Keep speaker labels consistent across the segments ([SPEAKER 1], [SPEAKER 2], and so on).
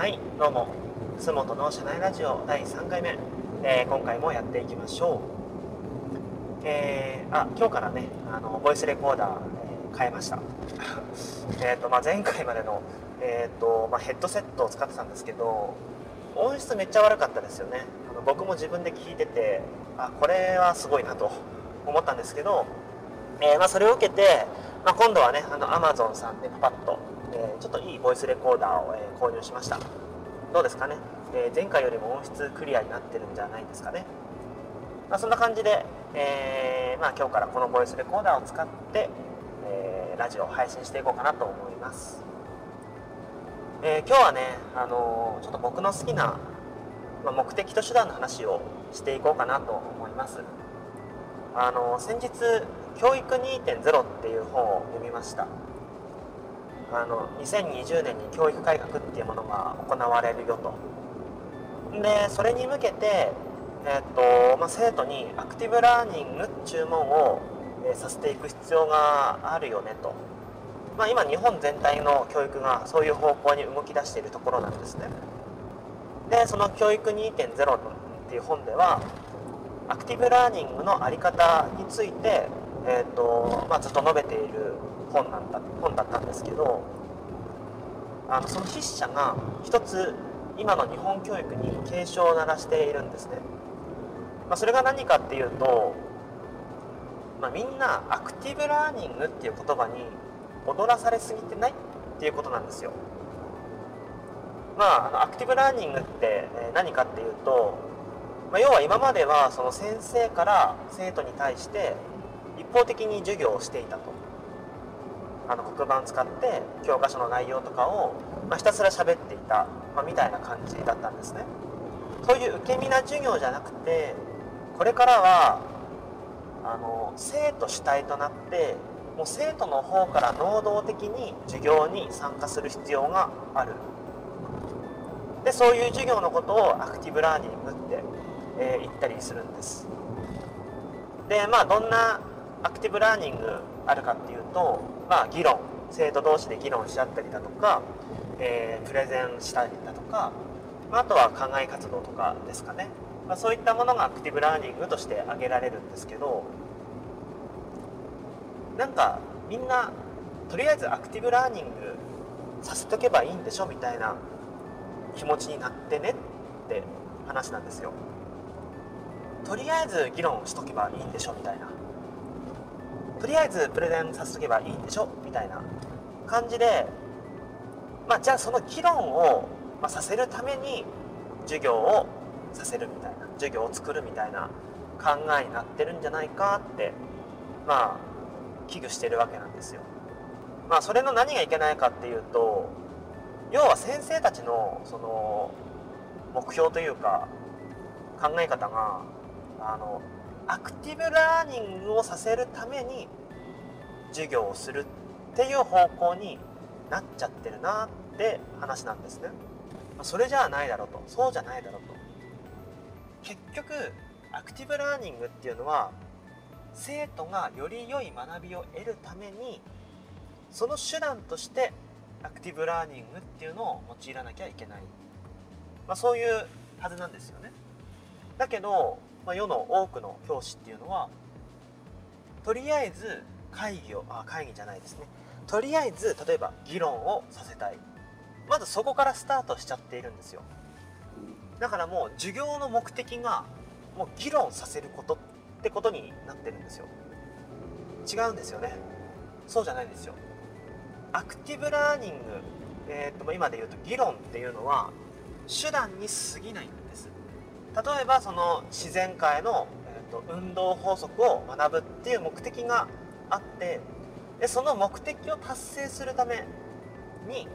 [SPEAKER 1] はいどうも。楠本の社内ラジオ第3回目、えー、今回もやっていきましょう。えー、あ今日からねあのボイスレコーダー、えー、変えました。えと、まあ、前回までの、えーとまあ、ヘッドセットを使ってたんですけど音質めっちゃ悪かったですよね。あの僕も自分で聞いててあこれはすごいなと思ったんですけど、え、まあ、それを受けて、まあ、今度はねあの Amazon さんでパパッとえー、ちょっといいボイスレコーダーを、えー、購入しました。どうですかね、えー、前回よりも音質クリアになってるんじゃないですかね、まあ、そんな感じで、えまあ、今日からこのボイスレコーダーを使って、えラジオを配信していこうかなと思います、え今日はね、あのちょっと僕の好きな、まあ、目的と手段の話をしていこうかなと思います。あの先日「教育2.0」っていう本を読みました。あの2020年に教育改革っていうものが行われるよと。でそれに向けて、えーとまあ、生徒にアクティブラーニング注文を、えー、させていく必要があるよねと、まあ、今日本全体の教育がそういう方向に動き出しているところなんですね。でその「教育2.0」っていう本ではアクティブラーニングの在り方について、えーとまあ、ずっと述べている本なんだ本だったんですけどあのその筆者が一つ今の日本教育に警鐘を鳴らしているんですね、まあ、それが何かっていうと、まあ、みんなアクティブラーニングっていう言葉に踊らされすぎてないっていうことなんですよ。まあ、あのアクティブラーニングって何かっていうと、まあ、要は今まではその先生から生徒に対して一方的に授業をしていたと。あの黒板使って教科書の内容とかを、まあ、ひたすら喋っていた、まあ、みたいな感じだったんですね。そういう受け身な授業じゃなくてこれからはあの生徒主体となってもう生徒の方から能動的に授業に参加する必要がある。でそういう授業のことをアクティブラーニングって、えー、言ったりするんです。でまあどんなアクティブラーニングあるかっていうとまあ、議論生徒同士で議論し合ったりだとか、えー、プレゼンしたりだとか、まあ、あとは課外活動とかですかね、まあ、そういったものがアクティブラーニングとして挙げられるんですけどなんかみんなとりあえずアクティブラーニングさせとけばいいんでしょみたいな気持ちになってねって話なんですよ。とりあえず議論しとけばいいんでしょみたいな。とりあえずプレゼンさせとけばいいんでしょみたいな感じで、まあ、じゃあその議論を、まさせるために授業をさせるみたいな授業を作るみたいな考えになってるんじゃないかってまあ危惧してるわけなんですよ。まあそれの何がいけないかっていうと要は先生たちのその目標というか考え方があのアクティブラーニングをさせるために授業をするっていう方向になっちゃってるなって話なんですね。それじゃないだろうと。そうじゃないだろうと。結局アクティブラーニングっていうのは生徒がより良い学びを得るためにその手段としてアクティブラーニングっていうのを用いらなきゃいけない、まあ、そういうはずなんですよね。だけどまあ、世の多くの教師っていうのはとりあえず会議をあ会議じゃないですね。とりあえず例えば議論をさせたい。まずそこからスタートしちゃっているんですよ。だからもう授業の目的がもう議論させることってことになってるんですよ。違うんですよね。そうじゃないんですよ。アクティブラーニング、えー、っと今で言うと議論っていうのは手段に過ぎないんです。例えばその自然界の、えーと、運動法則を学ぶっていう目的があってでその目的を達成するために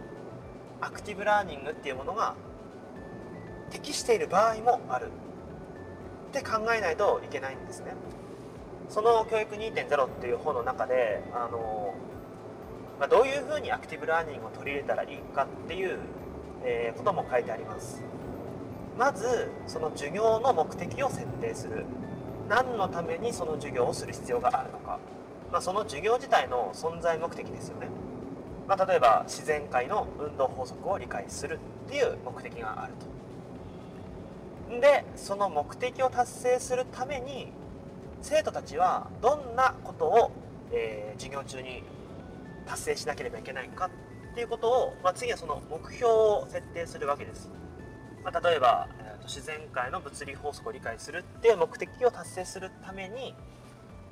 [SPEAKER 1] アクティブラーニングっていうものが適している場合もあるって考えないといけないんですね。その教育2.0っていう本の中であの、まあ、どういうふうにアクティブラーニングを取り入れたらいいかっていう、えー、ことも書いてあります。まずその授業の目的を設定する何のためにその授業をする必要があるのか、まあ、その授業自体の存在目的ですよねまあ、例えば自然界の運動法則を理解するっていう目的があると。でその目的を達成するために生徒たちはどんなことを、えー、授業中に達成しなければいけないかっていうことを、まあ、次はその目標を設定するわけです。まあ、例えば、えーと、自然界の物理法則を理解するっていう目的を達成するために、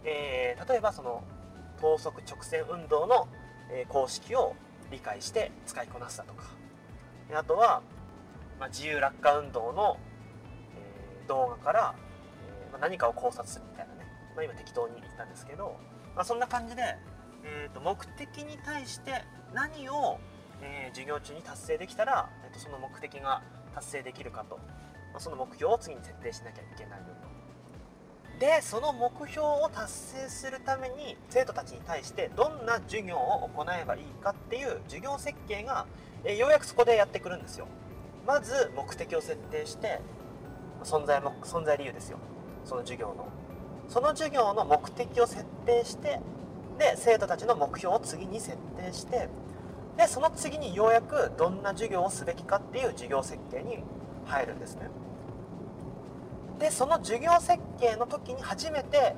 [SPEAKER 1] えー、例えばその等速直線運動の、え、公式を理解して使いこなすだとか。あとは、まあ、自由落下運動の、え、動画から、えま、何かを考察するみたいなね、まあ、今適当に言ったんですけど、まあ、そんな感じでえーと、目的に対して何を、え、授業中に達成できたら、えーと、その目的が達成できるかと、まあ、その目標を次に設定しなきゃいけないよと。でその目標を達成するために生徒たちに対してどんな授業を行えばいいかっていう授業設計が、え、ようやくそこでやってくるんですよ。まず目的を設定して存在も存在理由ですよその授業のその授業の目的を設定してで生徒たちの目標を次に設定してでその次にようやくどんな授業をすべきかっていう授業設計に入るんですね。でその授業設計の時に初めて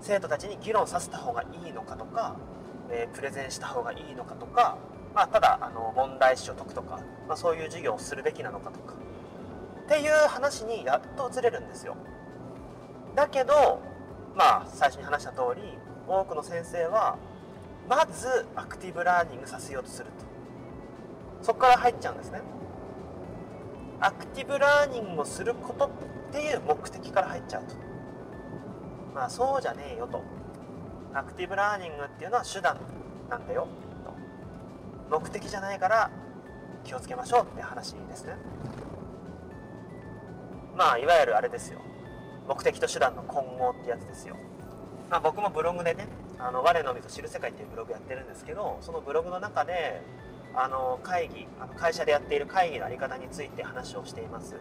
[SPEAKER 1] 生徒たちに議論させた方がいいのかとか、えー、プレゼンした方がいいのかとか、まあ、ただあの問題集を解くとか、まあ、そういう授業をするべきなのかとかっていう話にやっと移れるんですよ。だけどまあ最初に話した通り多くの先生はまずアクティブラーニングさせようとすると。そこから入っちゃうんですね。アクティブラーニングをすることっていう目的から入っちゃうと。まあそうじゃねえよと。アクティブラーニングっていうのは手段なんだよと。目的じゃないから気をつけましょうって話ですね。まあいわゆるあれですよ。目的と手段の混合ってやつですよ。まあ、僕もブログでね「あの我のみぞ知る世界」っていうブログやってるんですけどそのブログの中であの会議あの会社でやっている会議の在り方について話をしています。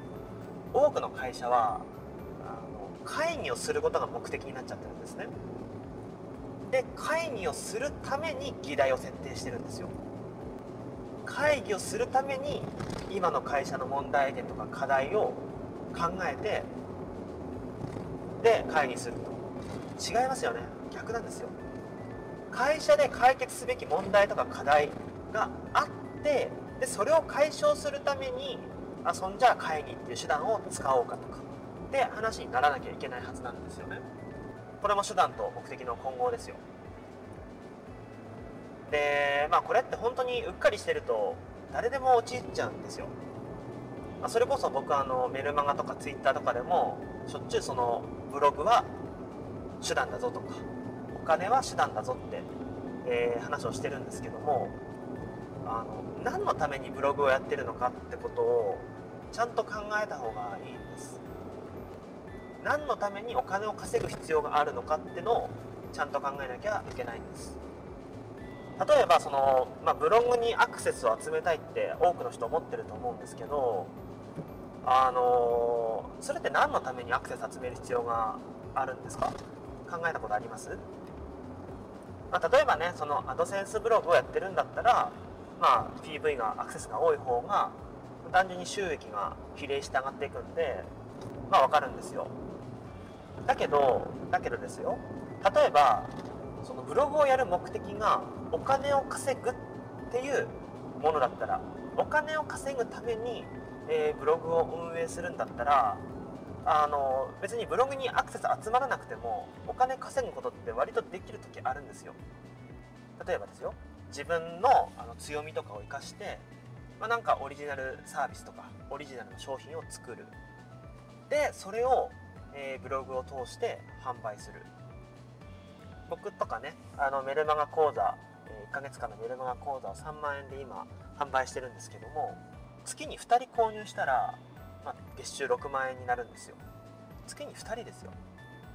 [SPEAKER 1] 多くの会社はあの会議をすることが目的になっちゃってるんですね。で会議をするために議題を設定してるんですよ。会議をするために今の会社の問題点とか課題を考えてで会議すると。違いますよね。逆なんですよ。会社で解決すべき問題とか課題があってでそれを解消するためにあそんじゃあ会議っていう手段を使おうかとか。って話にならなきゃいけないはずなんですよね。これも手段と目的の混合ですよ。でまあこれって本当にうっかりしてると誰でも陥っちゃうんですよ、まあ、それこそ僕あのメルマガとかツイッターとかでもしょっちゅうそのブログは手段だぞとかお金は手段だぞって、えー、話をしてるんですけどもあの何のためにブログをやってるのかってことをちゃんと考えた方がいいんです。何のためにお金を稼ぐ必要があるのかってのをちゃんと考えなきゃいけないんです。例えばその、まあ、ブログにアクセスを集めたいって多くの人思ってると思うんですけどあのそれって何のためにアクセス集める必要があるんですか？考えたことあります、まあ、例えばねそのアドセンスブログをやってるんだったら、まあ、PV がアクセスが多い方が単純に収益が比例して上がっていくんでまあ分かるんですよ。だけどだけどですよ。例えばそのブログをやる目的がお金を稼ぐっていうものだったらお金を稼ぐために、えー、ブログを運営するんだったらあの別にブログにアクセス集まらなくてもお金稼ぐことって割とできる時あるんですよ。例えばですよ自分のあの強みとかを生かして、まあ、なんかオリジナルサービスとかオリジナルの商品を作る。でそれを、えー、ブログを通して販売する。僕とかねあのメルマガ講座、え1ヶ月間のメルマガ講座を3万円で今販売してるんですけども月に2人購入したらまあ、月収6万円になるんですよ。月に2人ですよ。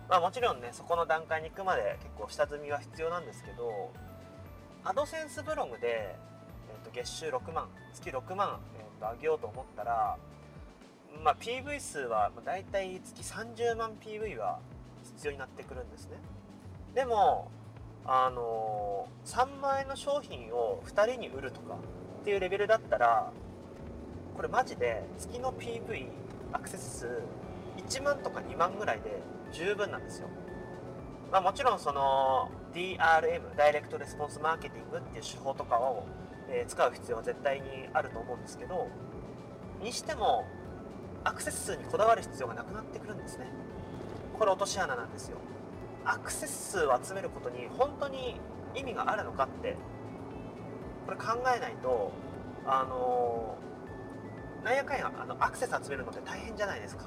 [SPEAKER 1] まあもちろんねそこの段階に行くまで結構下積みは必要なんですけどアドセンスブログで、えー、と月収6万月6万、えー、と上げようと思ったらまあ PV 数はだいたい月30万 PV は必要になってくるんですね。でもあの3万円の商品を2人に売るとかっていうレベルだったらこれマジで月の PV アクセス数1万とか2万ぐらいで十分なんですよ、まあ、もちろんその DRM ダイレクトレスポンスマーケティングっていう手法とかを、え、使う必要は絶対にあると思うんですけどにしてもアクセス数にこだわる必要がなくなってくるんですね。これ落とし穴なんですよ。アクセス数を集めることに本当に意味があるのかってこれ考えないとあのなんやかんやあのアクセス集めるのって大変じゃないですか。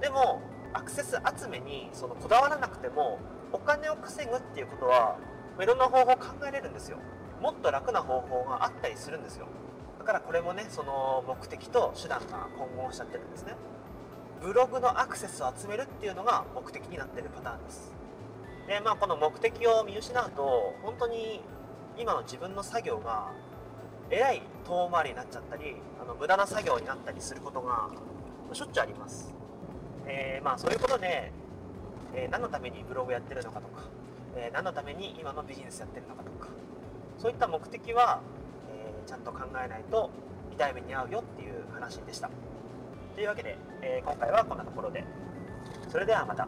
[SPEAKER 1] でもアクセス集めにそのこだわらなくてもお金を稼ぐっていうことはいろんな方法考えれるんですよ。もっと楽な方法があったりするんですよ。だからこれもねその目的と手段が混合しちゃってるんですね。ブログのアクセスを集めるっていうのが目的になってるパターンです。でまあこの目的を見失うと本当に今の自分の作業がえらい遠回りになっちゃったりあの無駄な作業になったりすることがしょっちゅうあります、えー、まあそういうことで、えー、何のためにブログやってるのかとか、えー、何のために今のビジネスやってるのかとかそういった目的は、えちゃんと考えないと痛い目に遭うよっていう話でした。というわけで、え今回はこんなところで。それではまた。